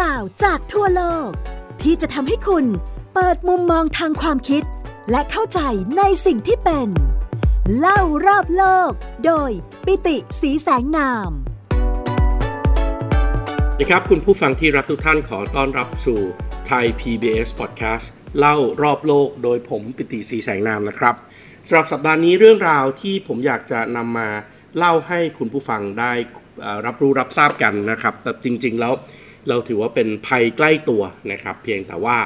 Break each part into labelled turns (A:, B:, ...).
A: ราวจากทั่วโลก ที่จะทำให้คุณเปิดมุมมองทางความคิด และเข้าใจในสิ่งที่เป็น เล่ารอบโลก โดยปิติสีแสงนาม
B: สวัสดีครับคุณผู้ฟังที่รักทุกท่านขอต้อนรับสู่ไทย PBS Podcast เล่ารอบโลกโดยผมปิติสีแสงนามนะครับสำหรับสัปดาห์นี้เรื่องราวที่ผมอยากจะนำมาเล่าให้คุณผู้ฟังได้รับรู้รับทราบกันนะครับ แต่จริง ๆ แล้ว เราถือว่าเป็นภัยใกล้ตัวนะครับ เพียงแต่ว่า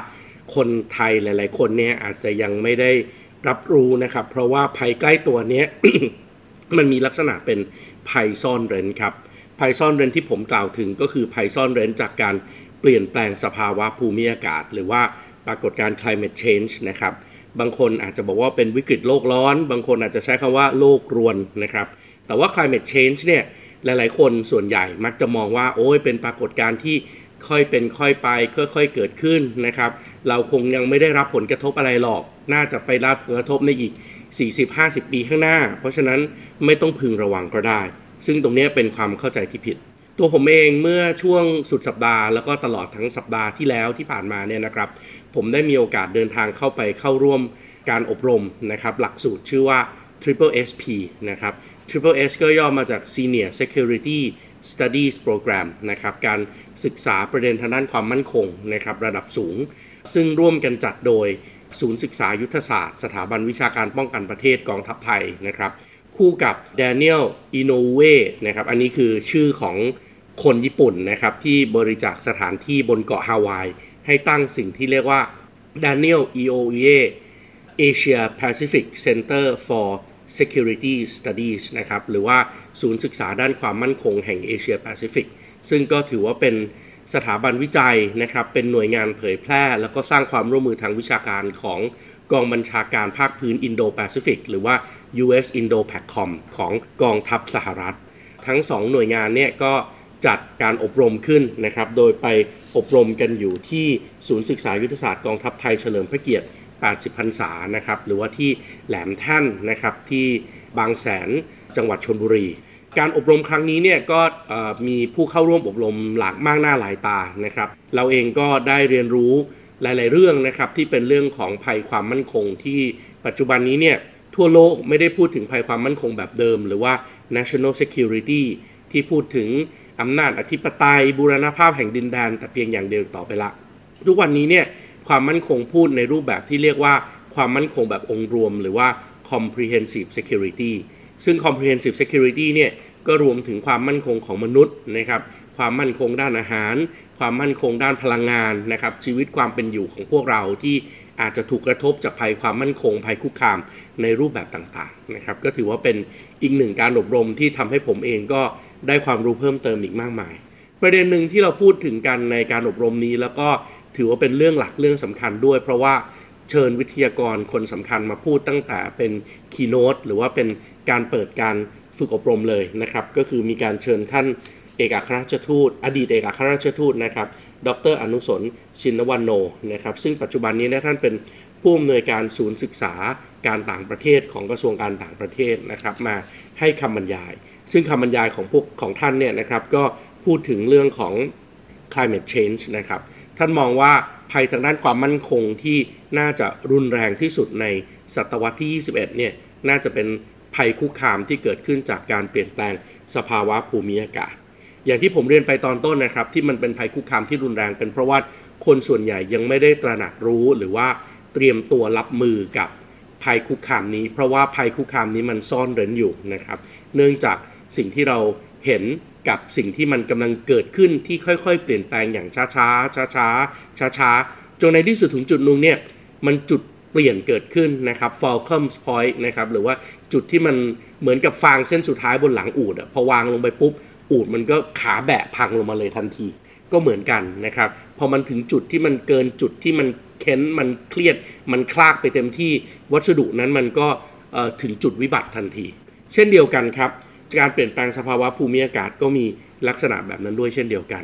B: คนไทยหลาย ๆ คนเนี่ยอาจจะยังไม่ได้รับรู้นะครับ เพราะว่าภัยใกล้ตัวนี้มันมีลักษณะเป็นภัยซ่อนเร้นครับภัยซ่อนเร้นที่ผมกล่าวถึงก็คือภัยซ่อนเร้นจากการเปลี่ยนแปลงสภาวะภูมิอากาศ หรือว่าปรากฏการณ์ climate change นะครับบางคนอาจจะบอกว่าเป็นวิกฤตโลกร้อน บางคนอาจจะใช้คำว่าโลกรวนนะครับ แต่ว่า climate change เนี่ย หลายๆ คนส่วนใหญ่มักจะมองว่าโอ้ยเป็นปรากฏการณ์ที่ค่อยเป็นค่อยไปค่อยๆเกิดขึ้นนะครับ เราคงยังไม่ได้รับผลกระทบอะไรหรอก น่าจะไปรับผลกระทบในอีก 40-50 ปีข้างหน้า เพราะฉะนั้นไม่ต้องพึงระวังก็ได้ ซึ่งตรงนี้เป็นความเข้าใจที่ผิด ตัวผมเองเมื่อช่วงสุดสัปดาห์แล้วก็ตลอดทั้งสัปดาห์ที่แล้วที่ผ่านมาเนี่ยนะครับ ผมได้มีโอกาสเดินทางเข้าไปเข้าร่วมการอบรมนะครับหลักสูตรชื่อว่า Triple SP นะครับ Triple S ก็ย่อมาจาก Senior Security Studies Program นะครับการศึกษาประเด็นทางด้านความมั่นคงนะครับระดับสูง ซึ่งร่วมกันจัดโดยศูนย์ศึกษายุทธศาสตร์ สถาบันวิชาการป้องกันประเทศกองทัพไทยนะครับ คู่กับ Daniel Inoue นะครับอันนี้คือชื่อของคนญี่ปุ่นนะครับที่บริจาคสถานที่บนเกาะฮาวายให้ตั้งสิ่งที่เรียกว่า Daniel Inouye Asia Pacific Center for Security Studies นะครับหรือว่าศูนย์ศึกษาด้านความมั่นคงแห่งเอเชียแปซิฟิกซึ่งก็ถือว่าเป็นสถาบันวิจัยนะครับเป็นหน่วยงานเผยแพร่ แล้วก็สร้างความร่วมมือทางวิชาการของกองบัญชาการภาคพื้นอินโดแปซิฟิกหรือว่า US Indo PACOM ของกองทัพสหรัฐ ทั้ง 2 หน่วยงานเนี่ยก็จัดการอบรมขึ้นนะครับ โดยไปอบรมกันอยู่ที่ศูนย์ศึกษายุทธศาสตร์กองทัพไทยเฉลิมพระเกียรติ 80พรรษานะครับหรือว่าที่แหลมแท่นนะครับที่บางแสนจังหวัดชนบุรี การอบรมครั้งนี้เนี่ยก็มีผู้เข้าร่วมอบรมหลากมากหน้าหลายตานะครับ เราเองก็ได้เรียนรู้หลาย ๆ เรื่องนะครับที่เป็นเรื่องของภัยความมั่นคงที่ปัจจุบันนี้เนี่ยทั่วโลกไม่ได้พูดถึงภัยความมั่นคงแบบเดิม หรือว่า national security ที่พูดถึงอำนาจอธิปไตยบูรณภาพแห่งดินแดนแต่เพียงอย่างเดียวต่อไปละ ทุกวันนี้เนี่ย ความมั่นคงพูดในรูปแบบที่เรียกว่าความมั่นคงแบบองค์รวม หรือว่า comprehensive security ซึ่ง comprehensive security เนี่ยก็รวมถึงความมั่นคงของมนุษย์นะครับความมั่นคงด้านอาหาร ความมั่นคงด้านพลังงานนะครับชีวิตความเป็นอยู่ของพวกเราที่อาจจะถูกกระทบจากภัยความมั่นคง ภัยคุกคามในรูปแบบต่างๆนะครับก็ถือว่าเป็นอีกหนึ่งการอบรมที่ทำให้ผมเองก็ได้ความรู้เพิ่มเติมอีกมากมาย ประเด็นหนึ่งที่เราพูดถึงกันในการอบรมนี้แล้วก็ ถือว่าเป็นเรื่องหลักเรื่องสำคัญด้วย เพราะว่าเชิญวิทยากรคนสำคัญมาพูดตั้งแต่เป็นคีโนตหรือว่าเป็นการเปิดการฝึกอบรมเลยนะครับ ก็คือมีการเชิญท่านเอกอัครราชทูต อดีตเอกอัครราชทูตนะครับ ดรอนุสนชินวันโนนะครับ ซึ่งปัจจุบันนี้นะท่านเป็นผู้อำนวยการศูนย์ศึกษาการต่างประเทศของกระทรวงการต่างประเทศนะครับ มาให้คำบรรยาย ซึ่งคำบรรยายของพวกของท่านเนี่ยนะครับก็พูดถึงเรื่องของ climate change นะครับ ท่านมองว่าภัยทางด้านความมั่นคงที่น่าจะรุนแรงที่สุดในศตวรรษที่ 21 เนี่ย น่าจะเป็นภัยคุกคามที่เกิดขึ้นจากการเปลี่ยนแปลงสภาวะภูมิอากาศ อย่างที่ผมเรียนไปตอนต้นนะครับ ที่มันเป็นภัยคุกคามที่รุนแรงเป็นเพราะว่าคนส่วนใหญ่ยังไม่ได้ตระหนักรู้หรือว่าเตรียมตัวรับมือกับภัยคุกคามนี้ เพราะว่าภัยคุกคามนี้มันซ่อนเร้นอยู่นะครับ เนื่องจากสิ่งที่เราเห็น กับสิ่งที่มันกำลังเกิดขึ้นที่ค่อยๆ เปลี่ยนแปลงอย่างช้าๆช้าๆช้าๆจนในที่สุดถึงจุดนึงเนี่ยมันจุดเปลี่ยนเกิดขึ้นนะครับ Falcons Point นะครับหรือว่าจุดที่มันเหมือนกับฟางเส้นสุดท้ายบนหลังอูดอะพอวางลงไปปุ๊บ อูดมันก็ขาแบะพังลงมาเลยทันที ก็เหมือนกันนะครับพอมันถึงจุดที่มันเกินจุดที่มันเค้นมันเครียด มันคลากไปเต็มที่วัสดุนั้นมันก็ถึงจุดวิบัติทันที เช่นเดียวกันครับ การเปลี่ยนแปลงสภาวะภูมิอากาศก็มีลักษณะแบบนั้นด้วยเช่นเดียวกัน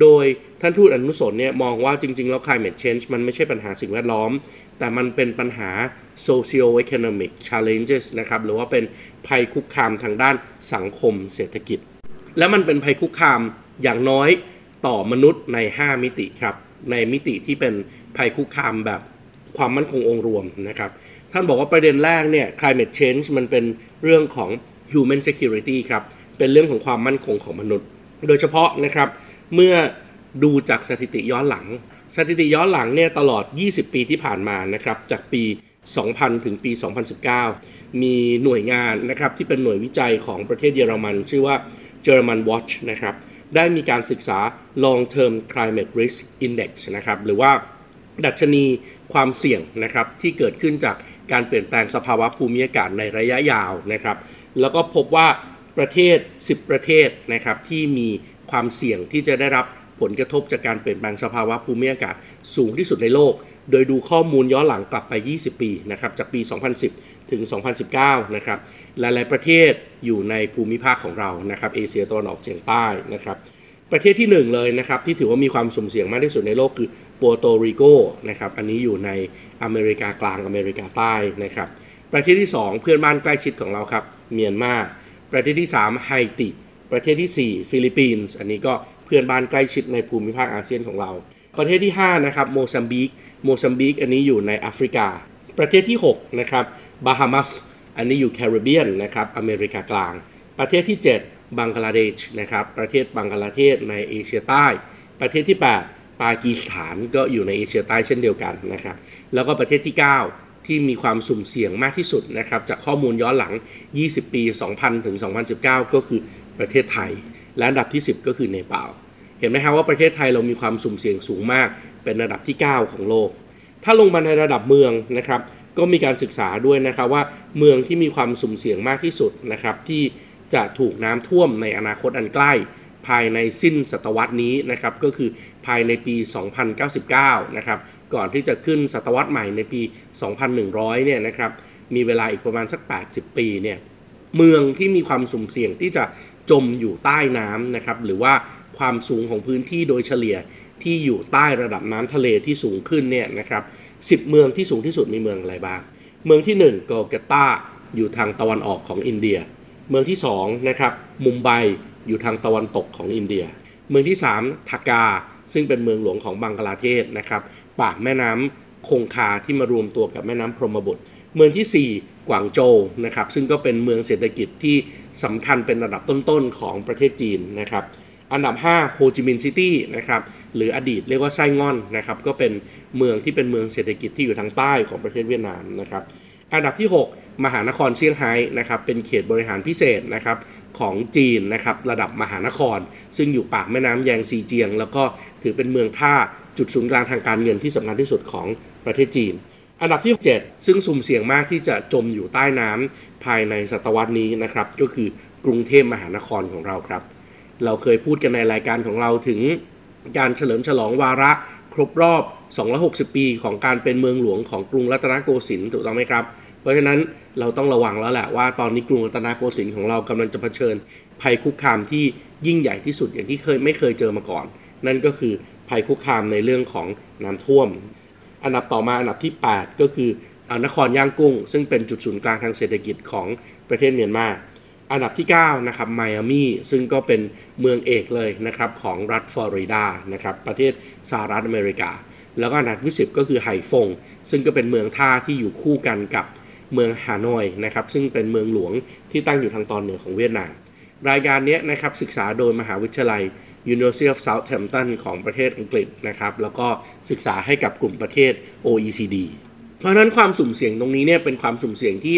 B: โดยท่านทูตอนุสนเนี่ยมองว่าจริง ๆ แล้ว climate change มันไม่ใช่ปัญหาสิ่งแวดล้อม แต่มันเป็นปัญหา socio-economic challenges นะครับ หรือว่าเป็นภัยคุกคามทางด้านสังคมเศรษฐกิจ และมันเป็นภัยคุกคามอย่างน้อยต่อมนุษย์ใน 5 มิติครับ ในมิติที่เป็นภัยคุกคามแบบความมั่นคงองค์รวมนะครับ ท่านบอกว่าประเด็นแรกเนี่ย climate change มันเป็นเรื่องของ human security ครับเป็นเรื่องของความมั่นคงของมนุษย์ โดยเฉพาะนะครับเมื่อดูจากสถิติย้อนหลัง สถิติย้อนหลังเนี่ยตลอด 20 ปีที่ผ่านมานะครับจากปี 2000 ถึงปี 2019 มีหน่วยงานนะครับที่เป็นหน่วยวิจัยของประเทศเยอรมัน ชื่อว่า German Watch นะครับได้มีการศึกษา Long Term Climate Risk Index นะครับหรือว่าดัชนีความเสี่ยงนะครับที่เกิดขึ้นจากการเปลี่ยนแปลงสภาวะภูมิอากาศในระยะยาวนะครับ แล้วก็พบว่าประเทศ 10 ประเทศนะครับที่มีความเสี่ยงที่จะได้รับผลกระทบจากการเปลี่ยนแปลงสภาวะภูมิอากาศสูงที่สุดในโลก โดยดูข้อมูลย้อนหลังกลับไป 20 ปีนะครับจากปี 2010 ถึง 2019 นะครับหลาย ๆ ประเทศอยู่ในภูมิภาคของเรานะครับเอเชียตะวันออกเฉียงใต้นะครับประเทศที่ 1 เลยนะครับที่ถือว่ามีความสุ่มเสี่ยงมากที่สุดในโลกคือปัวโตริโกนะครับอันนี้อยู่ในอเมริกากลางอเมริกาใต้นะครับ ประเทศที่ 2 เพื่อนบ้านใกล้ชิดของเราครับเมียนมา ประเทศที่ 3 ไฮติ ประเทศที่ 4 ฟิลิปปินส์อันนี้ก็เพื่อนบ้านใกล้ชิดในภูมิภาคอาเซียนของเรา ประเทศที่ 5 นะครับโมซัมบิกโมซัมบิกอันนี้อยู่ในแอฟริกา ประเทศที่ 6 นะครับบาฮามัสอันนี้อยู่แคริบเบียนนะครับอเมริกากลาง ประเทศที่ 7 บังกลาเทศนะครับประเทศบังกลาเทศในเอเชียใต้ ประเทศที่ 8 ปากีสถานก็อยู่ในเอเชียใต้เช่นเดียวกันนะครับแล้วก็ประเทศที่ 9 ที่มีความสุ่มเสี่ยงมากที่สุดนะครับจากข้อมูลย้อนหลัง 20 ปี 2000 ถึง 2019 ก็คือประเทศไทย และอันดับที่ 10 ก็คือเนปาลเห็นไหมครับว่าประเทศไทยเรามีความสุ่มเสี่ยงสูงมาก เป็นระดับที่ 9 ของโลก ถ้าลงมาในระดับเมืองนะครับก็มีการศึกษาด้วยนะครับว่าเมืองที่มีความสุ่มเสี่ยงมากที่สุดนะครับที่จะถูกน้ำท่วมในอนาคตอันใกล้ ภายในสิ้นศตวรรษนี้นะครับก็คือภายในปี 2099 นะครับ ก่อนที่จะขึ้นศตวรรษใหม่ในปี 2100 เนี่ยนะครับ มีเวลาอีกประมาณสัก 80 ปีเนี่ย เมืองที่มีความสุ่มเสี่ยงที่จะจมอยู่ใต้น้ำนะครับ หรือว่าความสูงของพื้นที่โดยเฉลี่ยที่อยู่ใต้ระดับน้ำทะเลที่สูงขึ้นเนี่ยนะครับ 10 เมืองที่สูงที่สุดมีเมืองอะไรบ้าง เมืองที่1โกเกตาอยู่ทางตะวันออกของอินเดีย เมืองที่2นะครับ มุมไบอยู่ทางตะวันตกของอินเดีย เมืองที่ 3ทากา ซึ่งเป็นเมืองหลวงของบังกลาเทศนะครับปากแม่น้ำคงคาที่มารวมตัวกับแม่น้ำพรหมบุตรเมืองที่ 4 กวางโจวนะครับซึ่งก็เป็นเมืองเศรษฐกิจที่สำคัญเป็นระดับต้นๆของประเทศจีนนะครับอันดับ 5 โฮจิมินห์ซิตี้นะครับหรืออดีตเรียกว่าไส้งอนนะครับก็เป็นเมืองที่เป็นเมืองเศรษฐกิจที่อยู่ทางใต้ของประเทศเวียดนามนะครับ อันดับที่ 6 มหานครเซี่ยงไฮ้นะครับเป็นเขตบริหารพิเศษนะครับของจีนนะครับระดับมหานคร ซึ่งอยู่ปากแม่น้ำแยงซีเจียง แล้วก็ถือเป็นเมืองท่าจุดศูนย์กลางทางการเงินที่สำคัญที่สุดของประเทศจีน อันดับที่ 7 ซึ่งสุ่มเสี่ยงมากที่จะจมอยู่ใต้น้ำภายในศตวรรษนี้นะครับก็คือกรุงเทพมหานครของเราครับ เราเคยพูดกันในรายการของเราถึงการเฉลิมฉลองวาระครบรอบ 260 ปี ของการเป็นเมืองหลวงของกรุงรัตนโกสินทร์ถูกต้องไหมครับ เพราะฉะนั้นเราต้องระวังแล้วแหละว่าตอนนี้กรุงรัตนโกสินทร์ของเรากำลังจะเผชิญภัยคุกคามที่ยิ่งใหญ่ที่สุดอย่างที่เคยไม่เคยเจอมาก่อน นั่นก็คือภัยคุกคามในเรื่องของน้ำท่วม อันดับต่อมาอันดับที่ 8 ก็คือนครย่างกุ้ง ซึ่งเป็นจุดศูนย์กลางทางเศรษฐกิจของประเทศเมียนมาอันดับที่ 9 นะครับไมอามีซึ่งก็เป็นเมืองเอกเลยนะครับของรัฐฟลอริดานะครับประเทศสหรัฐอเมริกา แล้วก็อันดับที่10 ก็คือไห่ฟง ซึ่งก็เป็นเมืองท่าที่อยู่คู่กันกับ เมืองฮานอยนะครับซึ่งเป็นเมืองหลวงที่ตั้งอยู่ทางตอนเหนือของเวียดนาม รายการนี้นะครับศึกษาโดยมหาวิทยาลัย University of Southampton ของประเทศอังกฤษนะครับแล้วก็ศึกษาให้กับกลุ่มประเทศ OECD เพราะฉะนั้นความสุ่มเสี่ยงตรงนี้เนี่ยเป็นความสุ่มเสี่ยงที่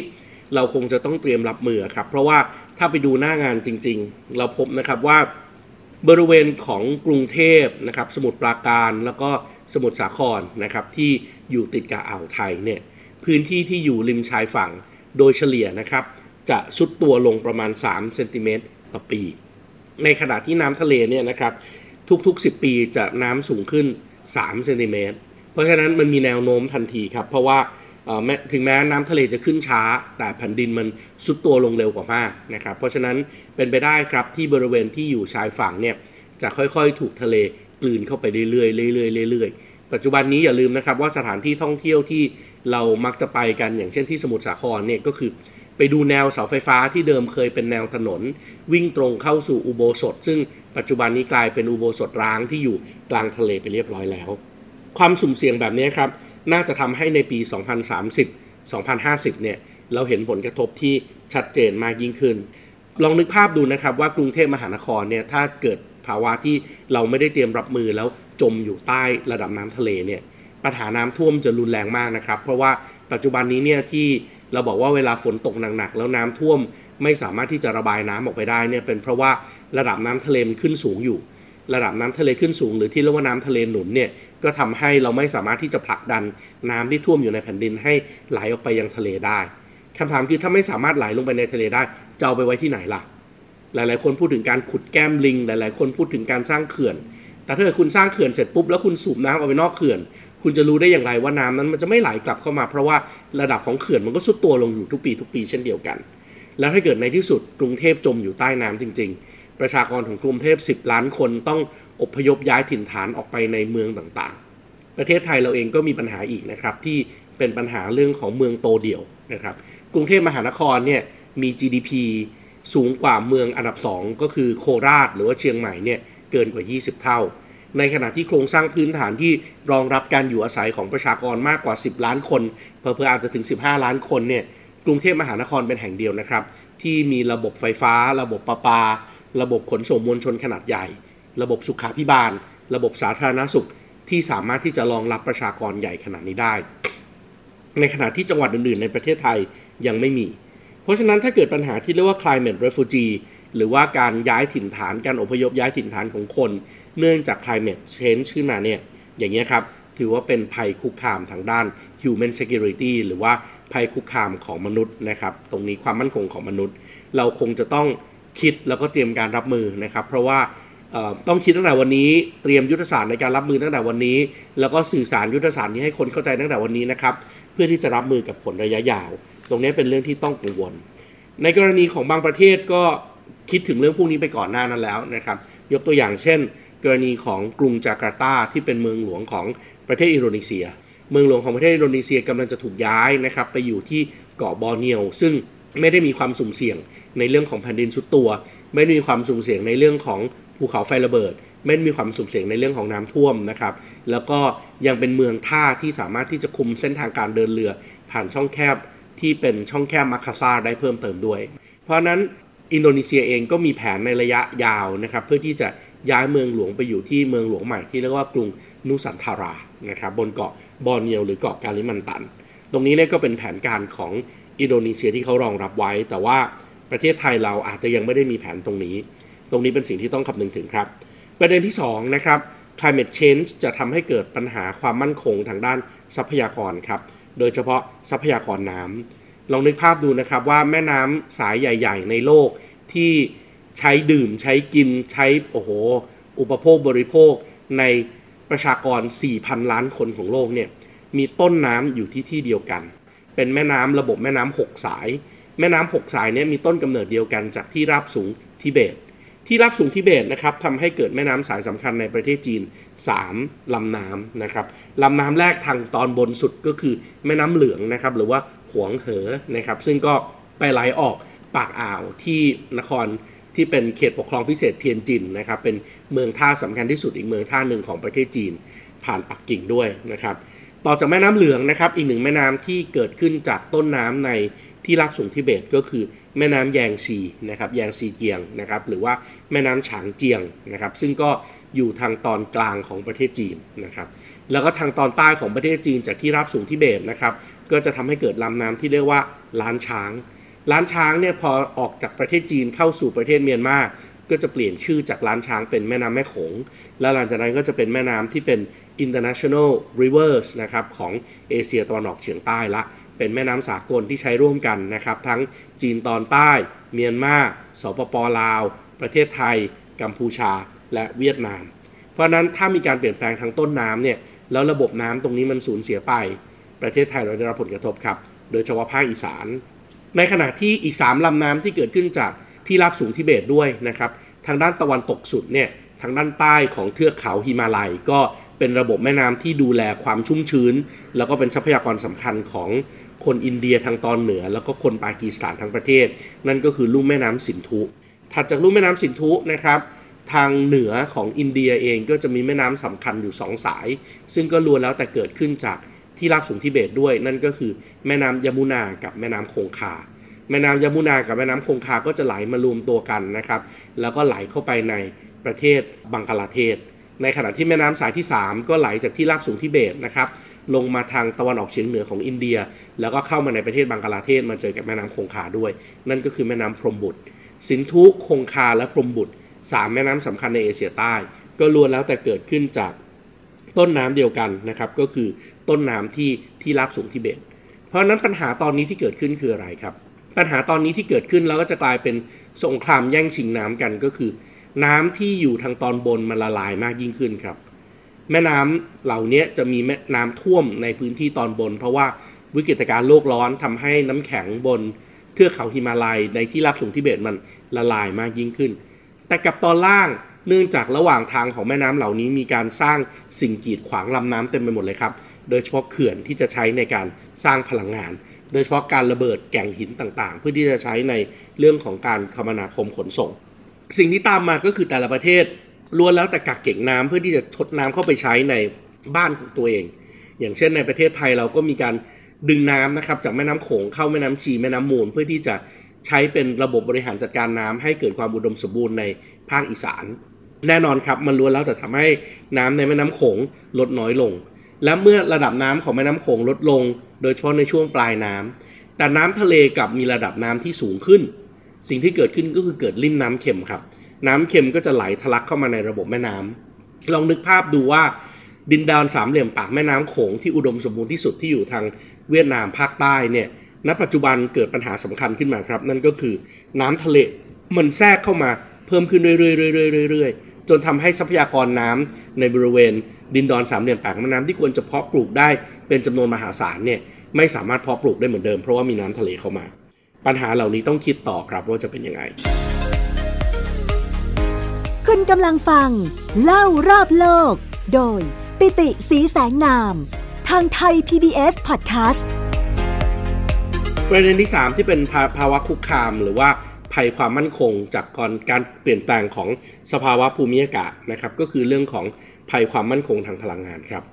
B: เราคงจะต้องเตรียมรับมือครับเพราะว่าถ้าไปดูหน้างานจริง ๆ เราพบนะครับว่าบริเวณของกรุงเทพนะครับสมุทรปราการแล้วก็สมุทรสาครนะครับที่อยู่ติดกับอ่าวไทยเนี่ย พื้นที่ที่อยู่ริมชายฝั่ง โดยเฉลี่ยนะครับจะซุดตัวลงประมาณ3เซนติเมตรต่อปี ในขณะที่น้ำทะเลเนี่ยนะครับทุกๆ 10 ปีจะน้ำสูงขึ้น3เซนติเมตรเพราะฉะนั้นมันมีแนวโน้มทันทีครับเพราะว่าถึงแม้น้ำทะเลจะขึ้นช้า แต่แผ่นดินมันสุดตัวลงเร็วกว่ามากนะครับเพราะฉะนั้นเป็นไปได้ครับที่บริเวณที่อยู่ชายฝั่งเนี่ยจะค่อยๆ ถูกทะเลกลืนเข้าไปเรื่อยๆเรื่อยๆเรื่อยๆปัจจุบันนี้อย่าลืมนะครับว่าสถานที่ท่องเที่ยวที่ เรามักจะไปกันอย่างเช่นที่สมุทรสาครเนี่ยก็คือไปดูแนวเสาไฟฟ้าที่เดิมเคยเป็นแนวถนน วิ่งตรงเข้าสู่อุโบสถ ซึ่งปัจจุบันนี้กลายเป็นอุโบสถร้างที่อยู่กลางทะเลไปเรียบร้อยแล้ว ความสุ่มเสี่ยงแบบนี้ครับ น่าจะทำให้ในปี 2030 2050 เนี่ยเราเห็นผลกระทบที่ชัดเจนมากยิ่งขึ้น ลองนึกภาพดูนะครับว่ากรุงเทพมหานครเนี่ยถ้าเกิดภาวะที่เราไม่ได้เตรียมรับมือแล้วจมอยู่ใต้ระดับน้ำทะเลเนี่ย ปัญหาน้ำท่วมจะรุนแรงมากนะครับ เพราะว่าปัจจุบันนี้เนี่ยที่เราบอกว่าเวลาฝนตกหนักๆแล้วน้ำท่วมไม่สามารถที่จะระบายน้ำออกไปได้เนี่ยเป็นเพราะว่าระดับน้ำทะเลมันขึ้นสูงอยู่ ระดับน้ำทะเลขึ้นสูง หรือที่เรียกว่าน้ำทะเลหนุนเนี่ยก็ทำให้เราไม่สามารถที่จะผลักดันน้ำที่ท่วมอยู่ในแผ่นดินให้ไหลออกไปยังทะเลได้คำถามคือถ้าไม่สามารถไหลลงไปในทะเลได้จะเอาไปไว้ที่ไหนล่ะ หลาย ๆ คนพูดถึงการขุดแก้มลิง หลาย ๆ คนพูดถึงการสร้างเขื่อน แต่ถ้าเกิดคุณสร้างเขื่อนเสร็จปุ๊บแล้วคุณสูบน้ำออกไปนอกเขื่อน คุณจะรู้ได้อย่างไรว่าน้ำนั้นมันจะไม่ไหลกลับเข้ามา เพราะว่าระดับของเขื่อนมันก็สุดตัวลงอยู่ทุกปีทุกปีเช่นเดียวกัน แล้วถ้าเกิดในที่สุดกรุงเทพจมอยู่ใต้น้ำจริง ๆ ประชากรของกรุงเทพ 10 ล้านคนต้องอพยพย้ายถิ่นฐานออกไปในเมืองต่างๆ ประเทศไทยเราเองก็มีปัญหาอีกนะครับที่เป็นปัญหาเรื่องของเมืองโตเดี่ยวนะครับกรุงเทพมหานครเนี่ยมี GDP สูงกว่าเมืองอันดับ 2 ก็คือโคราชหรือว่าเชียงใหม่เนี่ยเกินกว่า 20 เท่า ในขณะที่โครงสร้างพื้นฐานที่รองรับการอยู่อาศัยของประชากรมากกว่า 10 ล้านคนเพิ่ออาจจะถึง 15 ล้านคนเนี่ยกรุงเทพมหานครเป็นแห่งเดียวนะครับ ที่มีระบบไฟฟ้า ระบบประปา ระบบขนส่งมวลชนขนาดใหญ่ ระบบสุขาพิบาล ระบบสาธารณสุขที่สามารถที่จะรองรับประชากรใหญ่ขนาดนี้ได้ ในขณะที่จังหวัดอื่นๆ ในประเทศไทยยังไม่มี เพราะฉะนั้นถ้าเกิดปัญหาที่เรียกว่า climate refugee หรือว่าการย้ายถิ่นฐานการอพยพย้ายถิ่นฐานของคน เนื่องจาก climate change ขึ้นมาเนี่ยอย่างนี้ครับถือว่าเป็นภัยคุกคามทางด้าน human security หรือว่าภัยคุกคามของมนุษย์นะครับ ตรงนี้ความมั่นคงของมนุษย์ เราคงจะต้องคิดแล้วก็เตรียมการรับมือนะครับ เพราะว่าต้องคิดตั้งแต่วันนี้เตรียมยุทธศาสตร์ในการรับมือตั้งแต่วันนี้ แล้วก็สื่อสารยุทธศาสตร์นี้ให้คนเข้าใจตั้งแต่วันนี้นะครับเพื่อที่จะรับมือกับผลระยะยาว ตรงนี้เป็นเรื่องที่ต้องกังวล ในกรณีของบางประเทศก็ คิดถึงเรื่องพวกนี้ไปก่อนหน้านั้นแล้วนะครับ ยกตัวอย่างเช่น กรณีของกรุงจาการ์ตาที่เป็นเมืองหลวงของประเทศอินโดนีเซีย เมืองหลวงของประเทศอินโดนีเซียกำลังจะถูกย้ายนะครับไปอยู่ที่เกาะบอร์เนียว ซึ่งไม่ได้มีความสุ่มเสี่ยงในเรื่องของแผ่นดินชุดตัว ไม่ได้มีความสุ่มเสี่ยงในเรื่องของภูเขาไฟระเบิด ไม่มีความสุ่มเสี่ยงในเรื่องของน้ำท่วมนะครับ แล้วก็ยังเป็นเมืองท่าที่สามารถที่จะคุมเส้นทางการเดินเรือ ผ่านช่องแคบที่เป็นช่องแคบมัคคาซาได้เพิ่มเติมด้วย เพราะนั้น อินโดนีเซียเองก็มีแผนในระยะยาวนะครับเพื่อที่จะย้ายเมืองหลวงไปอยู่ที่เมืองหลวงใหม่ที่เรียกว่ากรุงนุสันทารานะครับบนเกาะบอร์เนียวหรือเกาะกาลิมันตัน ตรงนี้เนี่ยก็เป็นแผนการของอินโดนีเซียที่เขารองรับไว้ แต่ว่าประเทศไทยเราอาจจะยังไม่ได้มีแผนตรงนี้ ตรงนี้เป็นสิ่งที่ต้องคำนึงถึงครับ ประเด็นที่2นะครับ climate change จะทำให้เกิดปัญหาความมั่นคงทางด้านทรัพยากรครับโดยเฉพาะทรัพยากรน้ำ ลองนึกภาพดูนะครับว่าแม่น้ำสายใหญ่ ๆ ในโลกที่ใช้ดื่มใช้กินใช้โอ้โหอุปโภคบริโภคในประชากร 4,000 ล้านคนของโลกเนี่ยมีต้นน้ำอยู่ที่ที่เดียวกัน เป็นแม่น้ำระบบแม่น้ำหกสาย แม่น้ำหกสายเนี่ยมีต้นกำเนิดเดียวกันจากที่ราบสูงทิเบต ที่ราบสูงทิเบตนะครับทำให้เกิดแม่น้ำสายสำคัญในประเทศจีน 3ลำน้ำนะครับลำน้ำแรกทางตอนบนสุดก็คือแม่น้ำเหลืองนะครับหรือว่า หวงเหอนะครับ ซึ่งก็ไปไหลออกปากอ่าวที่นครที่เป็นเขตปกครองพิเศษเทียนจินนะครับ เป็นเมืองท่าสำคัญที่สุดอีกเมืองท่าหนึ่งของประเทศจีน ผ่านปักกิ่งด้วยนะครับ ต่อจากแม่น้ำเหลืองนะครับ อีกหนึ่งแม่น้ำที่เกิดขึ้นจากต้นน้ำในที่รับสูงทิเบตก็คือแม่น้ำแยงซีนะครับ แยงซีเจียงนะครับ หรือว่าแม่น้ำฉางเจียงนะครับ ซึ่งก็อยู่ทางตอนกลางของประเทศจีนนะครับ แล้วก็ทางตอนใต้ของประเทศจีนจากที่รับสูงทิเบตนะครับ ก็จะทำให้เกิดลำน้ำที่เรียกว่าล้านช้าง ล้านช้างเนี่ยพอออกจากประเทศจีนเข้าสู่ประเทศเมียนมา ก็จะเปลี่ยนชื่อจากล้านช้างเป็นแม่น้ำแม่โขง แล้วหลังจากนั้นก็จะเป็นแม่น้ำที่เป็น international rivers นะครับของเอเชียตะวันออกเฉียงใต้ละ เป็นแม่น้ำสากลที่ใช้ร่วมกันนะครับ ทั้งจีนตอนใต้ เมียนมา สปปลาว ประเทศไทย กัมพูชา และเวียดนาม เพราะนั้นถ้ามีการเปลี่ยนแปลงทางต้นน้ำเนี่ย แล้วระบบน้ำตรงนี้มันสูญเสียไป ประเทศไทยเราได้รับผลกระทบครับ โดยเฉพาะภาคอีสาน ในขณะที่อีก 3ลำน้ำที่เกิดขึ้นจากที่ราบสูงทิเบตด้วยนะครับ ทางด้านตะวันตกสุดเนี่ย ทางด้านใต้ของเทือกเขาฮิมาลัย ก็เป็นระบบแม่น้ำที่ดูแลความชุ่มชื้น แล้วก็เป็นทรัพยากรสำคัญของคนอินเดียทางตอนเหนือ แล้วก็คนปากีสถานทั้งประเทศ นั่นก็คือลุ่มแม่น้ำสินธุ ถัดจากลุ่มแม่น้ำสินธุนะครับ ทางเหนือของอินเดียเองก็จะมีแม่น้ำสำคัญอยู่สองสาย ซึ่งก็ล้วนแล้วแต่เกิดขึ้นจากที่ราบสูงทิเบตด้วย นั่นก็คือแม่น้ำยมุนากับแม่น้ำคงคา แม่น้ำยมุนากับแม่น้ำคงคาก็จะไหลมารวมตัวกันนะครับ แล้วก็ไหลเข้าไปในประเทศบังกลาเทศ ในขณะที่แม่น้ำสายที่ 3 ก็ไหลจากที่ราบสูงทิเบตนะครับลงมาทางตะวันออกเฉียงเหนือของอินเดีย แล้วก็เข้ามาในประเทศบังกลาเทศมาเจอกับแม่น้ำคงคาด้วย นั่นก็คือแม่น้ำพรมบุตร สินธุคงคาและพรมบุตร สามแม่น้ำสำคัญในเอเชียใต้ ก็ล้วนแล้วแต่เกิดขึ้นจากต้นน้ำเดียวกันนะครับ ก็คือต้นน้ำที่ที่ราบสูงทิเบต เพราะนั้นปัญหาตอนนี้ที่เกิดขึ้นคืออะไรครับ ปัญหาตอนนี้ที่เกิดขึ้นแล้วก็จะกลายเป็นสงครามแย่งชิงน้ำกันก็คือ น้ำที่อยู่ทางตอนบนมันละลายมากยิ่งขึ้นครับ แม่น้ำเหล่านี้จะมีแม่น้ำท่วมในพื้นที่ตอนบน เพราะว่าวิกฤตการณ์โลกร้อนทำให้น้ำแข็งบนเทือกเขาหิมาลัยในที่ราบสูงทิเบตมันละลายมากยิ่งขึ้น แต่กับตอนล่างเนื่องจากระหว่างทางของแม่น้ำเหล่านี้มีการสร้างสิ่งกีดขวางลำน้ำเต็มไปหมดเลยครับ โดยเฉพาะเขื่อนที่จะใช้ในการสร้างพลังงาน โดยเฉพาะการระเบิดแก่งหินต่างๆ เพื่อที่จะใช้ในเรื่องของการคมนาคมขนส่ง สิ่งที่ตามมาก็คือแต่ละประเทศล้วนแล้วแต่กักเก็บน้ำเพื่อที่จะทดน้ำเข้าไปใช้ในบ้านของตัวเอง อย่างเช่นในประเทศไทยเราก็มีการดึงน้ำนะครับจากแม่น้ำโขงเข้าแม่น้ำชีแม่น้ำมูล เพื่อที่จะ ใช้เป็นระบบบริหารจัดการน้ำให้เกิดความอุดมสมบูรณ์ในภาคอีสาน แน่นอนครับมันล้วนแล้วแต่ทำให้น้ำในแม่น้ำโขงลดน้อยลง และเมื่อระดับน้ำของแม่น้ำโขงลดลง โดยเฉพาะในช่วงปลายน้ำแต่น้ำทะเลกลับมีระดับน้ำที่สูงขึ้น สิ่งที่เกิดขึ้นก็คือเกิดลิ่มน้ำเค็มครับ น้ำเค็มก็จะไหลทะลักเข้ามาในระบบแม่น้ำลองนึกภาพดูว่าดินดานสามเหลี่ยมปากแม่น้ำโขงที่อุดมสมบูรณ์ที่สุดที่อยู่ทางเวียดนามภาคใต้เนี่ย ณปัจจุบันเกิดปัญหาสำคัญขึ้นมาครับ นั่นก็คือน้ำทะเลมันแทรกเข้ามาเพิ่มขึ้นเรื่อยๆๆๆจนทำให้ทรัพยากรน้ำในบริเวณ ดินดอนสามเหลี่ยมปากแม่น้ำที่ควรจะเพาะปลูกได้เป็นจำนวนมหาศาลเนี่ยไม่สามารถเพาะปลูกได้เหมือนเดิมเพราะว่ามีน้ำทะเลเข้ามา ปัญหาเหล่านี้ต้องคิดต่อครับว่าจะเป็นยังไง
A: คุณกำลังฟัง เล่ารอบโลก โดยปิติสีแสงนาม ทางไทย PBS Podcast
B: ประเด็นที่ 3 ที่เป็นภาภาวะคุกคาม หรือว่าภัยความมั่นคงจากการการเปลี่ยนแปลงของสภาวะภูมิอากาศนะครับ ก็คือเรื่องของภัยความมั่นคงทางพลังงานครับ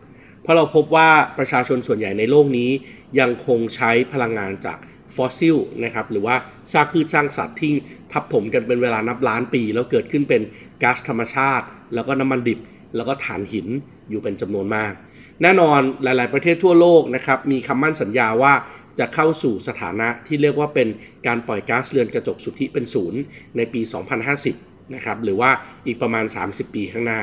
B: เพราะเราพบว่าประชาชนส่วนใหญ่ในโลกนี้ยังคงใช้พลังงานจากฟอสซิลนะครับหรือว่าซากพืชสร้างสัตว์ที่ทับถมกันเป็นเวลานับล้านปี แล้วเกิดขึ้นเป็นก๊าซธรรมชาติ แล้วก็น้ำมันดิบ แล้วก็ถ่านหินอยู่เป็นจำนวนมาก แน่นอนหลาย ๆ ประเทศทั่วโลกนะครับมีคำมั่นสัญญาว่า จะเข้าสู่สถานะที่เรียกว่าเป็นการปล่อยก๊าซเรือนกระจกสุทธิเป็นศูนย์ในปี 2050 นะครับ หรือว่าอีกประมาณ 30 ปีข้างหน้า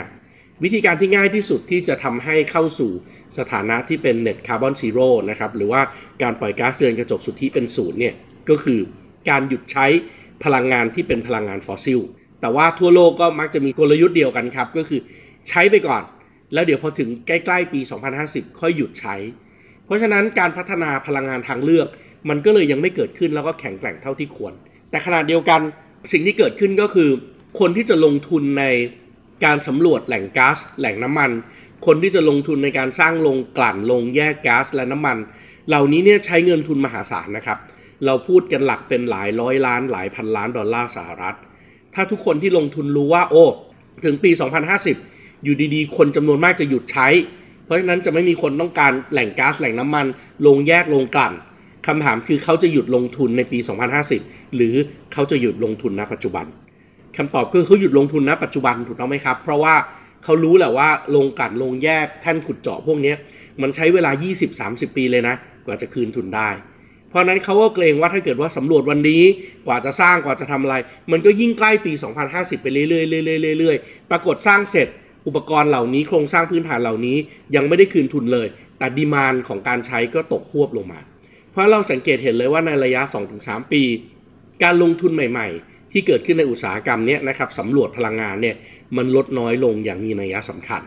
B: วิธีการที่ง่ายที่สุดที่จะทำให้เข้าสู่สถานะที่เป็น net carbon zero นะครับ หรือว่าการปล่อยก๊าซเรือนกระจกสุทธิเป็นศูนย์เนี่ย ก็คือการหยุดใช้พลังงานที่เป็นพลังงานฟอสซิล แต่ว่าทั่วโลกก็มักจะมีกลยุทธ์เดียวกันครับ ก็คือใช้ไปก่อน แล้วเดี๋ยวพอถึงใกล้ ๆ ปี 2050 ค่อยหยุดใช้ เพราะฉะนั้นการพัฒนาพลังงานทางเลือก มันก็เลยยังไม่เกิดขึ้นแล้วก็แข็งแกร่งเท่าที่ควร แต่ขณะเดียวกันสิ่งที่เกิดขึ้นก็คือ คนที่จะลงทุนในการสำรวจแหล่งก๊าซแหล่งน้ำมัน คนที่จะลงทุนในการสร้างโรงกลั่นโรงแยกก๊าซและน้ำมัน เหล่านี้เนี่ยใช้เงินทุนมหาศาลนะครับ เราพูดกันหลักเป็นหลายร้อยล้านหลายพันล้านดอลลาร์สหรัฐ ถ้าทุกคนที่ลงทุนรู้ว่าโอ้ถึงปี 2050 อยู่ดีๆ คนจำนวนมากจะหยุดใช้ เพราะฉะนั้นจะไม่มีคนต้องการแหล่งก๊าซแหล่งน้ำมันโรงแยกโรงกลั่นคำถามคือเขาจะหยุดลงทุนในปี 2050 หรือเขาจะหยุดลงทุนณปัจจุบันคำตอบคือเขาหยุดลงทุนณปัจจุบันถูกต้องไหมครับ เพราะว่าเขารู้แหละว่าโรงกันโรงแยกแท่นขุดเจาะพวกนี้มันใช้เวลา 20-30 ปีเลยนะ กว่าจะคืนทุนได้ เพราะนั้นเขาก็เกรงว่าถ้าเกิดว่าสำรวจวันนี้กว่าจะสร้างกว่าจะทำอะไร มันก็ยิ่งใกล้ปี 2050 ไปเรื่อยๆเรื่อยๆเรื่อยๆปรากฏสร้างเสร็จ อุปกรณ์เหล่านี้โครงสร้างพื้นฐานเหล่านี้ยังไม่ได้คืนทุนเลย แต่ดีมานของการใช้ก็ตกควบลงมา เพราะเราสังเกตเห็นเลยว่าในระยะ 2-3 ปี การลงทุนใหม่ ๆ ที่เกิดขึ้นในอุตสาหกรรมเนี้ยนะครับสำรวจพลังงานเนี่ยมันลดน้อยลงอย่างมีนัยสำคัญ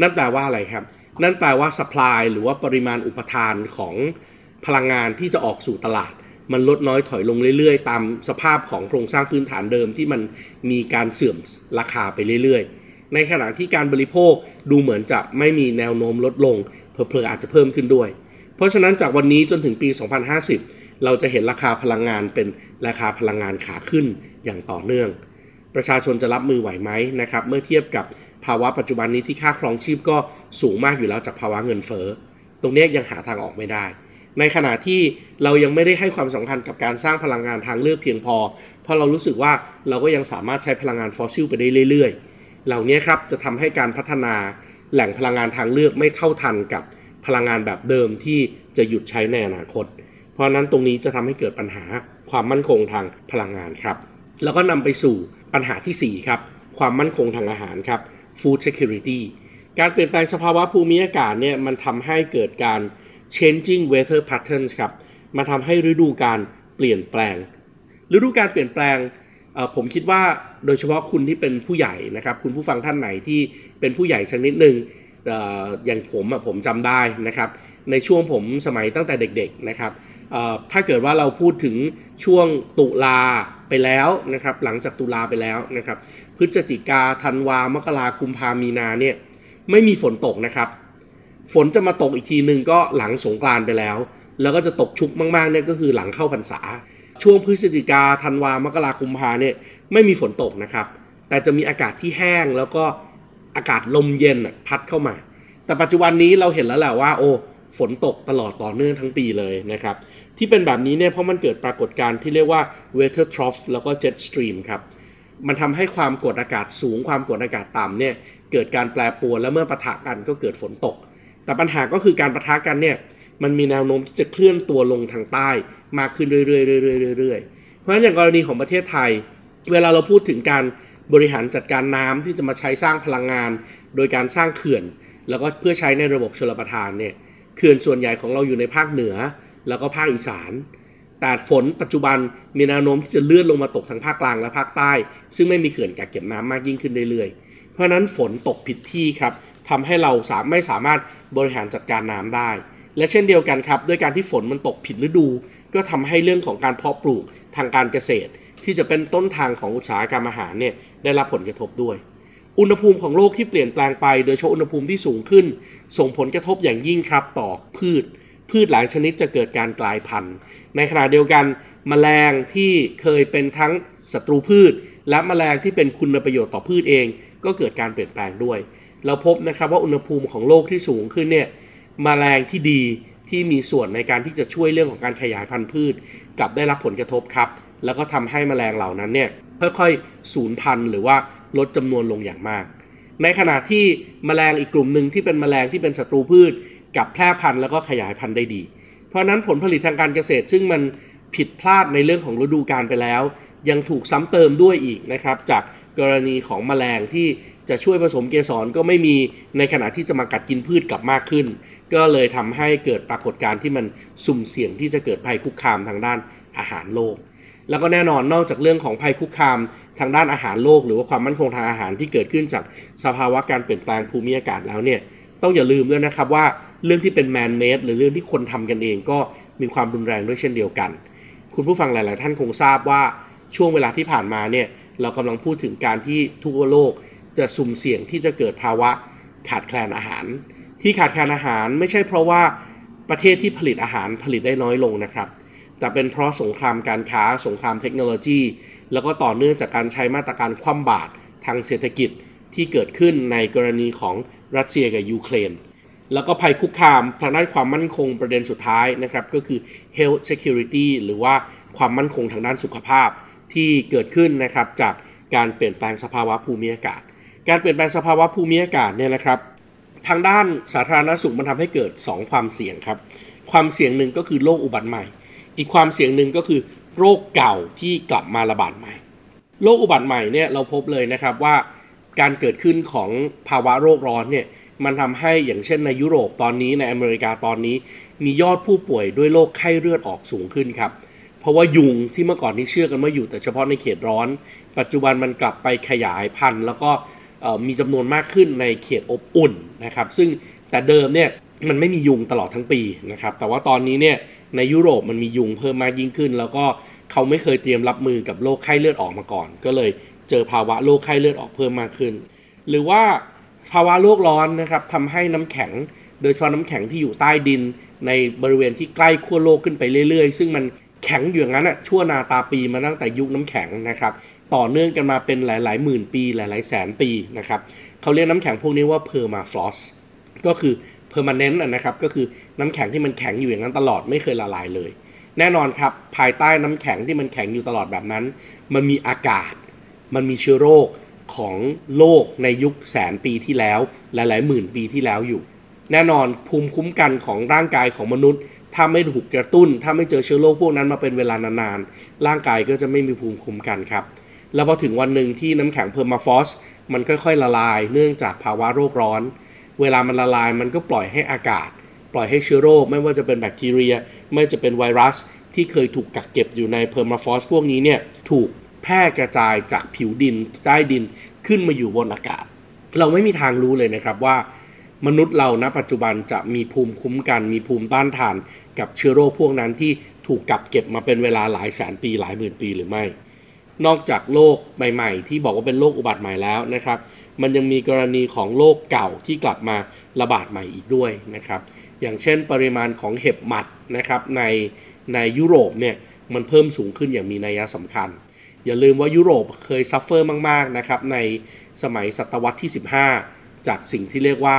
B: นั่นแปลว่าอะไรครับ นั่นแปลว่าสป라이หรือว่าปริมาณอุปทานของพลังงานที่จะออกสู่ตลาดมันลดน้อยถอยลงเรื่อยๆ ตามสภาพของโครงสร้างพื้นฐานเดิมที่มันมีการเสื่อมราคาไปเรื่อยๆ ในขณะที่การบริโภคดูเหมือนจะไม่มีแนวโน้มลดลงเพลอๆอาจจะเพิ่มขึ้นด้วย เพราะฉะนั้นจากวันนี้จนถึงปี 2050 เราจะเห็นราคาพลังงานเป็นราคาพลังงานขาขึ้นอย่างต่อเนื่อง ประชาชนจะรับมือไหวไหมนะครับเมื่อเทียบกับภาวะปัจจุบันนี้ที่ค่าครองชีพก็สูงมากอยู่แล้วจากภาวะเงินเฟ้อตรงนี้ยังหาทางออกไม่ได้ ในขณะที่เรายังไม่ได้ให้ความสำคัญกับการสร้างพลังงานทางเลือกเพียงพอ เพราะเรารู้สึกว่าเราก็ยังสามารถใช้พลังงานฟอสซิลไปได้เรื่อยๆ เหล่านี้ครับจะทำให้การพัฒนาแหล่งพลังงานทางเลือกไม่เท่าทันกับพลังงานแบบเดิมที่จะหยุดใช้ในอนาคต เพราะนั้นตรงนี้จะทำให้เกิดปัญหาความมั่นคงทางพลังงานครับ แล้วก็นำไปสู่ปัญหาที่ 4 ครับ ความมั่นคงทางอาหารครับ food security การเปลี่ยนแปลงสภาวะภูมิอากาศเนี่ยมันทำให้เกิดการ changing weather patterns ครับมาทำให้ฤดูการเปลี่ยนแปลง ฤดูการเปลี่ยนแปลง ผมคิดว่าโดยเฉพาะคุณที่เป็นผู้ใหญ่นะครับ คุณผู้ฟังท่านไหนที่เป็นผู้ใหญ่สักนิดหนึ่งอย่างผมผมจำได้นะครับ ในช่วงผมสมัยตั้งแต่เด็กๆนะครับถ้าเกิดว่าเราพูดถึงช่วงตุลาไปแล้วนะครับ หลังจากตุลาไปแล้วนะครับ พฤศจิกาธันวามกรากุมภามีนาเนี่ยไม่มีฝนตกนะครับ ฝนจะมาตกอีกทีหนึ่งก็หลังสงกรานไปแล้ว แล้วก็จะตกชุกมากๆเนี่ยก็คือหลังเข้าพรรษา ช่วงพฤศจิกาธันวามกรากุมภาเนี่ยไม่มีฝนตกนะครับ แต่จะมีอากาศที่แห้งแล้วก็อากาศลมเย็นพัดเข้ามา แต่ปัจจุบันนี้เราเห็นแล้วแหละว่า โอ้ฝนตกตลอดต่อเนื่องทั้งปีเลยนะครับ ที่เป็นแบบนี้เนี่ยเพราะมันเกิดปรากฏการณ์ที่เรียกว่า weather trough แล้วก็ jet stream ครับมันทำให้ความกดอากาศสูงความกดอากาศต่ำเนี่ยเกิดการแปรปรวนแล้วเมื่อปะทะกันก็เกิดฝนตก แต่ปัญหาก็คือการปะทะกันเนี่ย มันมีแนวโน้มที่จะเคลื่อนตัวลงทางใต้ มากขึ้นเรื่อยๆเรื่อยๆเรื่อยๆเพราะฉะนั้นอย่างกรณีของประเทศไทย เวลาเราพูดถึงการบริหารจัดการน้ำที่จะมาใช้สร้างพลังงาน โดยการสร้างเขื่อน แล้วก็เพื่อใช้ในระบบชลประทานเนี่ยเขื่อนส่วนใหญ่ของเราอยู่ในภาคเหนือ แล้วก็ภาคอีสาน แต่ฝนปัจจุบันมีแนวโน้มที่จะเลื่อนลงมาตกทางภาคกลางและภาคใต้ ซึ่งไม่มีเขื่อนกักเก็บน้ำมากยิ่งขึ้นเรื่อยๆ เพราะนั้นฝนตกผิดที่ครับทำให้เราสามไม่สามารถบริหารจัดการน้ำได้ และเช่นเดียวกันครับ ด้วยการที่ฝนมันตกผิดฤดู ก็ทำให้เรื่องของการเพาะปลูกทางการเกษตร ที่จะเป็นต้นทางของอุตสาหกรรมอาหารเนี่ยได้รับผลกระทบด้วย อุณหภูมิของโลกที่เปลี่ยนแปลงไปโดยเฉพาะอุณหภูมิที่สูงขึ้น ส่งผลกระทบอย่างยิ่งครับต่อพืช พืชหลายชนิดจะเกิดการกลายพันธุ์ ในขณะเดียวกันมแมลงที่เคยเป็นทั้งศัตรูพืช และมแมลงที่เป็นคุณประโยชน์ต่อพืชเอง ก็เกิดการเปลี่ยนแปลงด้วย เราพบนะครับว่าอุณหภูมิของโลกที่สูงขึ้นเนี่ย มแมลงที่ดีที่มีส่วนในการที่จะช่วยเรื่องของการขยายพันธุ์พืชกับได้รับผลกระทบครับ แล้วก็ทำให้มแมลงเหล่านั้นเนี่ยค่อยๆสูญพันธุ์หรือว่าลดจำนวนลงอย่างมาก ในขณะที่มแมลงอีกกลุ่มหนึ่งที่เป็นมแมลงที่เป็นศัตรูพืช กับแพร่พันธุ์แล้วก็ขยายพันธุ์ได้ดี เพราะนั้นผลผลิตทางการเกษตร ซึ่งมันผิดพลาดในเรื่องของฤดูกาลไปแล้ว ยังถูกซ้ำเติมด้วยอีกนะครับจากกรณีของมแมลงที่ จะช่วยผสมเกสรก็ไม่มีในขณะที่จะมากัดกินพืชกลับมากขึ้น ก็เลยทำให้เกิดปรากฏการณ์ที่มันสุ่มเสี่ยงที่จะเกิดภัยคุกคามทางด้านอาหารโลก แล้วก็แน่นอนนอกจากเรื่องของภัยคุกคามทางด้านอาหารโลก หรือว่าความมั่นคงทางอาหารที่เกิดขึ้นจากสภาวะการเปลี่ยนแปลงภูมิอากาศแล้วเนี่ยต้องอย่าลืมด้วยนะครับว่าเรื่องที่เป็นแมนเมดหรือเรื่องที่คนทำกันเองก็มีความรุนแรงด้วยเช่นเดียวกัน คุณผู้ฟังหลาย ๆ ท่านคงทราบว่าช่วงเวลาที่ผ่านมาเนี่ยเรากำลังพูดถึงการที่ทั่วโลก จะสุ่มเสี่ยงที่จะเกิดภาวะขาดแคลนอาหาร ที่ขาดแคลนอาหารไม่ใช่เพราะว่าประเทศที่ผลิตอาหารผลิตได้น้อยลงนะครับ แต่เป็นเพราะสงครามการค้าสงครามเทคโนโลยี แล้วก็ต่อเนื่องจากการใช้มาตรการคว่ำบาตรทางเศรษฐกิจที่เกิดขึ้นในกรณีของรัสเซียกับยูเครน แล้วก็ภัยคุกคามทางด้านความมั่นคงประเด็นสุดท้ายนะครับ ก็คือ health security หรือว่าความมั่นคงทางด้านสุขภาพที่เกิดขึ้นนะครับจากการเปลี่ยนแปลงสภาวะภูมิอากาศ การเปลี่ยนแปลงสภาวะภูมิอากาศเนี่ยนะครับ ทางด้านสาธารณสุขมันทำให้เกิด 2 ความเสี่ยงครับ ความเสี่ยงหนึ่งก็คือโรคอุบัติใหม่ อีกความเสี่ยงหนึ่งก็คือ โรคเก่าที่กลับมาระบาดใหม่ โรคอุบัติใหม่เนี่ยเราพบเลยนะครับว่าการเกิดขึ้นของภาวะโรคร้อนเนี่ยมันทำให้อย่างเช่นในยุโรปตอนนี้ในอเมริกาตอนนี้ มียอดผู้ป่วยด้วยโรคไข้เลือดออกสูงขึ้นครับ เพราะว่ายุงที่เมื่อก่อนนี้เชื่อกันว่าอยู่แต่เฉพาะในเขตร้อน ปัจจุบันมันกลับไปขยายพันธุ์ แล้วก็ มีจำนวนมากขึ้นในเขตอบอุ่นนะครับ ซึ่งแต่เดิมเนี่ยมันไม่มียุงตลอดทั้งปีนะครับ แต่ว่าตอนนี้เนี่ยในยุโรปมันมียุงเพิ่มมากยิ่งขึ้น แล้วก็เขาไม่เคยเตรียมรับมือกับโรคไข้เลือดออกมาก่อน ก็เลยเจอภาวะโรคไข้เลือดออกเพิ่มมากขึ้น หรือว่าภาวะโลกร้อนนะครับทำให้น้ำแข็ง โดยเฉพาะน้ำแข็งที่อยู่ใต้ดิน ในบริเวณที่ใกล้ขั้วโลกขึ้นไปเรื่อย ๆ ซึ่งมันแข็งอยู่อย่างนั้นอะชั่วนาตาปีมาตั้งแต่ยุคน้ำแข็งนะครับ ต่อเนื่องกันมาเป็นหลาย ๆ หมื่นปีหลาย ๆ แสนปีนะครับเขาเรียกน้ำแข็งพวกนี้ว่า permafrost ก็คือ permanent นะครับก็คือน้ำแข็งที่มันแข็งอยู่อย่างนั้นตลอดไม่เคยละลายเลย แน่นอนครับภายใต้น้ำแข็งที่มันแข็งอยู่ตลอดแบบนั้น มันมีอากาศ มันมีเชื้อโรคของโลกในยุคแสนปีที่แล้วหลาย ๆ หมื่นปีที่แล้วอยู่ แน่นอนภูมิคุ้มกันของร่างกายของมนุษย์ ถ้าไม่ถูกกระตุ้น ถ้าไม่เจอเชื้อโรคพวกนั้นมาเป็นเวลานานๆร่างกายก็จะไม่มีภูมิคุ้มกันครับ แล้วพอถึงวันหนึ่งที่น้ำแข็ง permafrost มันค่อยๆละลาย เนื่องจากภาวะโลกร้อน เวลามันละลายมันก็ปล่อยให้อากาศ ปล่อยให้เชื้อโรค ไม่ว่าจะเป็นแบคทีเรีย ไม่ว่าจะเป็นไวรัส ที่เคยถูกกักเก็บอยู่ใน permafrost พวกนี้เนี่ยถูกแพร่กระจายจากผิวดินใต้ดินขึ้นมาอยู่บนอากาศ เราไม่มีทางรู้เลยนะครับว่ามนุษย์เราณปัจจุบันจะมีภูมิคุ้มกัน มีภูมิต้านทาน กับเชื้อโรคพวกนั้นที่ถูกกักเก็บมาเป็นเวลาหลายแสนปีหลายหมื่นปีหรือไม่ นอกจากโรคใหม่ ๆ ที่บอกว่าเป็นโรคอุบัติใหม่แล้วนะครับ มันยังมีกรณีของโรคเก่าที่กลับมาระบาดใหม่อีกด้วยนะครับ อย่างเช่นปริมาณของเห็บหมัดนะครับในในยุโรปเนี่ยมันเพิ่มสูงขึ้นอย่างมีนัยสำคัญ อย่าลืมว่ายุโรปเคย suffer มากๆนะครับในสมัยศตวรรษที่ 15 จากสิ่งที่เรียกว่า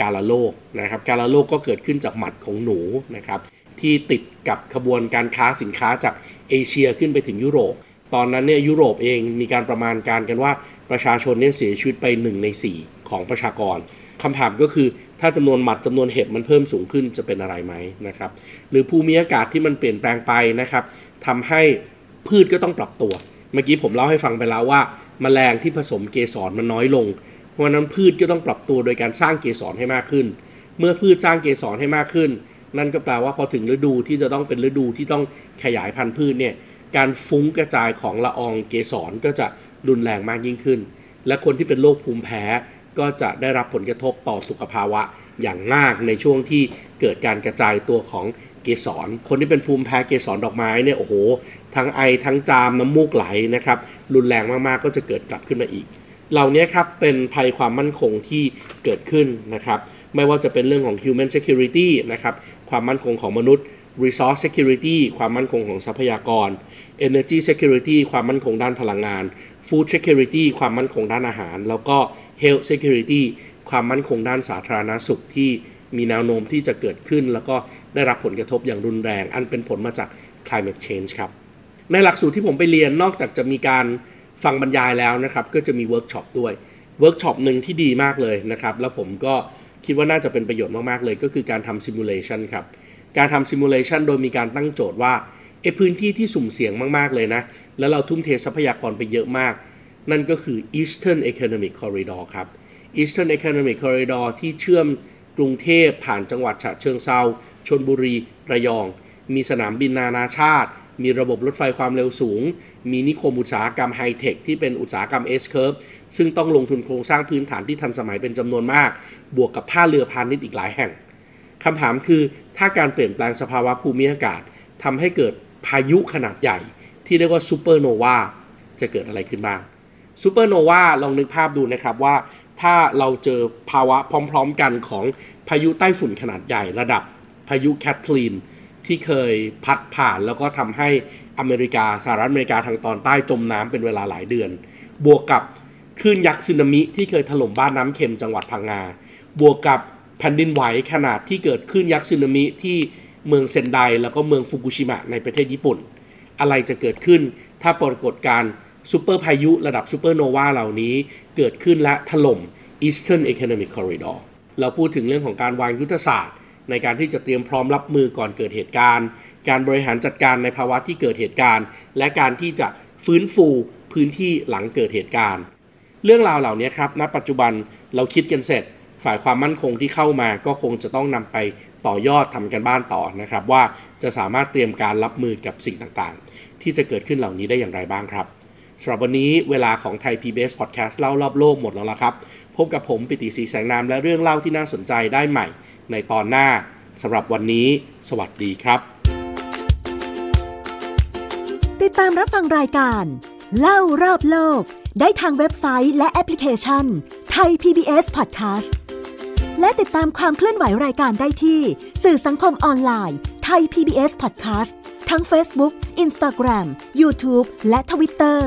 B: กาฬโรคนะครับกาลาโรคก็เกิดขึ้นจากหมัดของหนูนะครับที่ติดกับขบวนการค้าสินค้าจากเอเชียขึ้นไปถึงยุโรป ตอนนั้นเนี่ยยุโรปเองมีการประมาณการกันว่าประชาชนเนี่ยเสียชีวิตไป 1 ใน 4 ของประชากรคำถามก็คือถ้าจำนวนหมัดจำนวนเห็บมันเพิ่มสูงขึ้นจะเป็นอะไรไหมนะครับหรือภูมิอากาศที่มันเปลี่ยนแปลงไปนะครับทำให้พืชก็ต้องปรับตัว เมื่อกี้ผมเล่าให้ฟังไปแล้วว่า แมลงที่ผสมเกสรมันน้อยลง เพราะนั้นพืชก็ต้องปรับตัวโดยการสร้างเกสรให้มากขึ้น เมื่อพืชสร้างเกสรให้มากขึ้น นั่นก็แปลว่าพอถึงฤดูที่จะต้องเป็นฤดูที่ต้องขยายพันธุ์พืชเนี่ย การฟุ้งกระจายของละอองเกสรก็จะรุนแรงมากยิ่งขึ้น และคนที่เป็นโรคภูมิแพ้ก็จะได้รับผลกระทบต่อสุขภาวะอย่างมากในช่วงที่เกิดการกระจายตัวของเกสร คนที่เป็นภูมิแพ้เกสรดอกไม้เนี่ยโอ้โห ทั้งไอทั้งจามน้ำมูกไหลนะครับ รุนแรงมากๆก็จะเกิดกลับขึ้นมาอีก เหล่านี้ครับเป็นภัยความมั่นคงที่เกิดขึ้นนะครับ ไม่ว่าจะเป็นเรื่องของ human security นะครับ ความมั่นคงของมนุษย์ resource security ความมั่นคงของทรัพยากร energy security ความมั่นคงด้านพลังงาน food security ความมั่นคงด้านอาหาร แล้วก็ health security ความมั่นคงด้านสาธารณสุขที่มีแนวโน้มที่จะเกิดขึ้น แล้วก็ได้รับผลกระทบอย่างรุนแรง อันเป็นผลมาจาก climate change ครับ ในหลักสูตรที่ผมไปเรียนนอกจากจะมีการฟังบรรยายแล้วนะครับ ก็จะมีเวิร์กช็อปด้วย เวิร์กช็อปหนึ่งที่ดีมากเลยนะครับ แล้วผมก็คิดว่าน่าจะเป็นประโยชน์มาก ๆ เลยก็คือการทำ simulation ครับ การทำ simulation โดยมีการตั้งโจทย์ว่าไอ้พื้นที่ที่สุ่มเสี่ยงมาก ๆ เลยนะ แล้วเราทุ่มเททรัพยากรไปเยอะมาก นั่นก็คือ Eastern Economic Corridor ครับ Eastern Economic Corridor ที่เชื่อมกรุงเทพผ่านจังหวัดฉะเชิงเทราชลบุรี ระยอง มีสนามบินนานาชาติ มีระบบรถไฟความเร็วสูง มีนิคมอุตสาหกรรมไฮเทคที่เป็นอุตสาหกรรม S curve ซึ่งต้องลงทุนโครงสร้างพื้นฐานที่ทันสมัยเป็นจำนวนมาก บวกกับท่าเรือพาณิชย์อีกหลายแห่ง คำถามคือถ้าการเปลี่ยนแปลงสภาวะภูมิอากาศทำให้เกิดพายุขนาดใหญ่ ที่เรียกว่าซูเปอร์โนวาจะเกิดอะไรขึ้นบ้างซูเปอร์โนวาลองนึกภาพดูนะครับว่า ถ้าเราเจอภาวะพร้อมๆกันของพายุใต้ฝุ่นขนาดใหญ่ระดับพายุแคทลีนที่เคยพัดผ่านแล้วก็ทำให้อเมริกาสหรัฐอเมริกาทางตอนใต้จมน้ำเป็นเวลาหลายเดือน บวกกับคลื่นยักษ์สึนามิที่เคยถล่มบ้านน้ำเค็มจังหวัดพังงา บวกกับ แผ่นดินไหวขนาดที่เกิดขึ้นยักษ์สึนามิที่เมืองเซนไดแล้วก็เมืองฟุกุชิมะในประเทศญี่ปุ่น อะไรจะเกิดขึ้นถ้าปรากฏการณ์ซูเปอร์พายุระดับซูเปอร์โนวาเหล่านี้เกิดขึ้นและถล่ม Eastern Economic Corridor เราพูดถึงเรื่องของการวางยุทธศาสตร์ ในการที่จะเตรียมพร้อมรับมือก่อนเกิดเหตุการณ์ การบริหารจัดการในภาวะที่เกิดเหตุการณ์ และการที่จะฟื้นฟูพื้นที่หลังเกิดเหตุการณ์ เรื่องราวเหล่านี้ครับณปัจจุบันเราคิดกันเสร็จ ฝ่ายความมั่นคงที่เข้ามาก็คงจะต้องนำไปต่อยอดทำการบ้านต่อนะครับ ว่าจะสามารถเตรียมการรับมือกับสิ่งต่างๆ ที่จะเกิดขึ้นเหล่านี้ได้อย่างไรบ้างครับสำหรับวันนี้เวลาของไทย PBS Podcast เล่ารอบโลกหมดแล้วละครับ พบกับผมปิติศรีแสงนามและเรื่องเล่าที่น่าสนใจได้ใหม่ ในตอนหน้าสำหรับวันนี้ สวัสดีครับ
A: ติดตามรับฟังรายการ เล่ารอบโลก ได้ทางเว็บไซต์และแอปพลิเคชันไทย PBS Podcast และติดตามความเคลื่อนไหวรายการได้ที่ สื่อสังคมออนไลน์ ไทย PBS Podcast ทั้ง Facebook Instagram YouTube และ Twitter